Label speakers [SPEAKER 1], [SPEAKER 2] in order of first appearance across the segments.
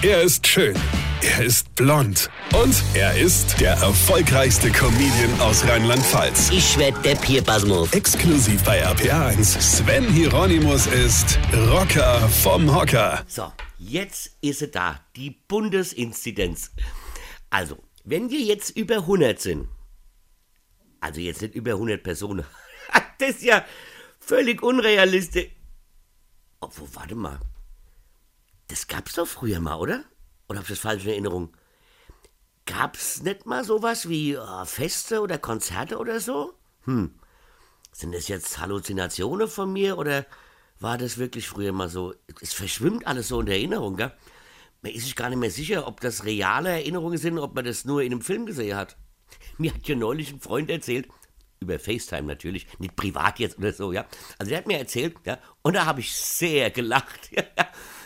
[SPEAKER 1] Er ist schön. Er ist blond. Und er ist der erfolgreichste Comedian aus Rheinland-Pfalz.
[SPEAKER 2] Ich werd der Pierpasmus.
[SPEAKER 1] Exklusiv bei RPA1. Sven Hieronymus ist Rocker vom Hocker.
[SPEAKER 2] So, jetzt ist sie da, die Bundesinzidenz. Also, wenn wir jetzt über 100 sind, also jetzt nicht über 100 Personen, das ist ja völlig unrealistisch. Obwohl, warte mal. Das gab's doch früher mal, oder? Oder hab ich das falsch in Erinnerung? Gab's nicht mal sowas wie äh, Feste oder Konzerte oder so? Hm. Sind das jetzt Halluzinationen von mir oder war das wirklich früher mal so? Es verschwimmt alles so in der Erinnerung, gell? Man ist sich gar nicht mehr sicher, ob das reale Erinnerungen sind, ob man das nur in einem Film gesehen hat. Mir hat ja neulich ein Freund erzählt, über FaceTime natürlich, nicht privat jetzt oder so, ja. Also der hat mir erzählt, ja, und da habe ich sehr gelacht.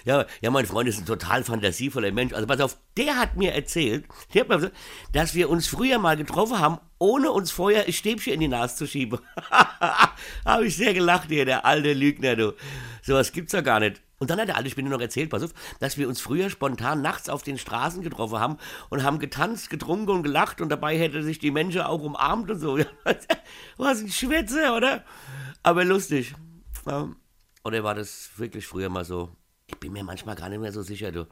[SPEAKER 2] Ja, ja, mein Freund ist ein total fantasievoller Mensch. Also pass auf, der hat mir erzählt, der hat mir gesagt, dass wir uns früher mal getroffen haben, ohne uns vorher ein Stäbchen in die Nase zu schieben. habe ich sehr gelacht hier, der alte Lügner, du. Sowas gibt's ja gar nicht. Und dann hat der alte Spinner noch erzählt, pass auf, dass wir uns früher spontan nachts auf den Straßen getroffen haben und haben getanzt, getrunken und gelacht und dabei hätte sich die Menschen auch umarmt und so. Was ein Schwätzer, oder? Aber lustig. Oder war das wirklich früher mal so? Ich bin mir manchmal gar nicht mehr so sicher, du.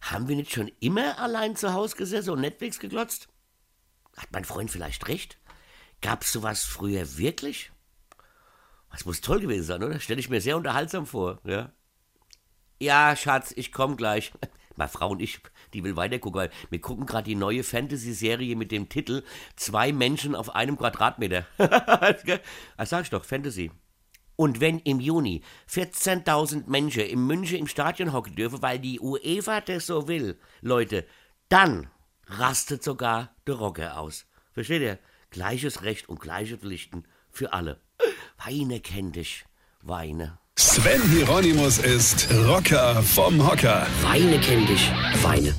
[SPEAKER 2] Haben wir nicht schon immer allein zu Hause gesessen und Netflix geglotzt? Hat mein Freund vielleicht recht? Gab's sowas früher wirklich? Das muss toll gewesen sein, oder? Stelle ich mir sehr unterhaltsam vor, ja. Ja, Schatz, ich komm gleich. Meine Frau und ich, die will weitergucken, weil wir gucken gerade die neue Fantasy-Serie mit dem Titel Zwei Menschen auf einem Quadratmeter. das sag ich doch, Fantasy. Und wenn im Juni 14.000 Menschen in München im Stadion hocken dürfen, weil die UEFA das so will, Leute, dann rastet sogar der Rocker aus. Versteht ihr? Gleiches Recht und gleiche Pflichten für alle. Weine kennt dich, Weine.
[SPEAKER 1] Sven Hieronymus ist Rocker vom Hocker.
[SPEAKER 2] Weine kennt dich, Weine.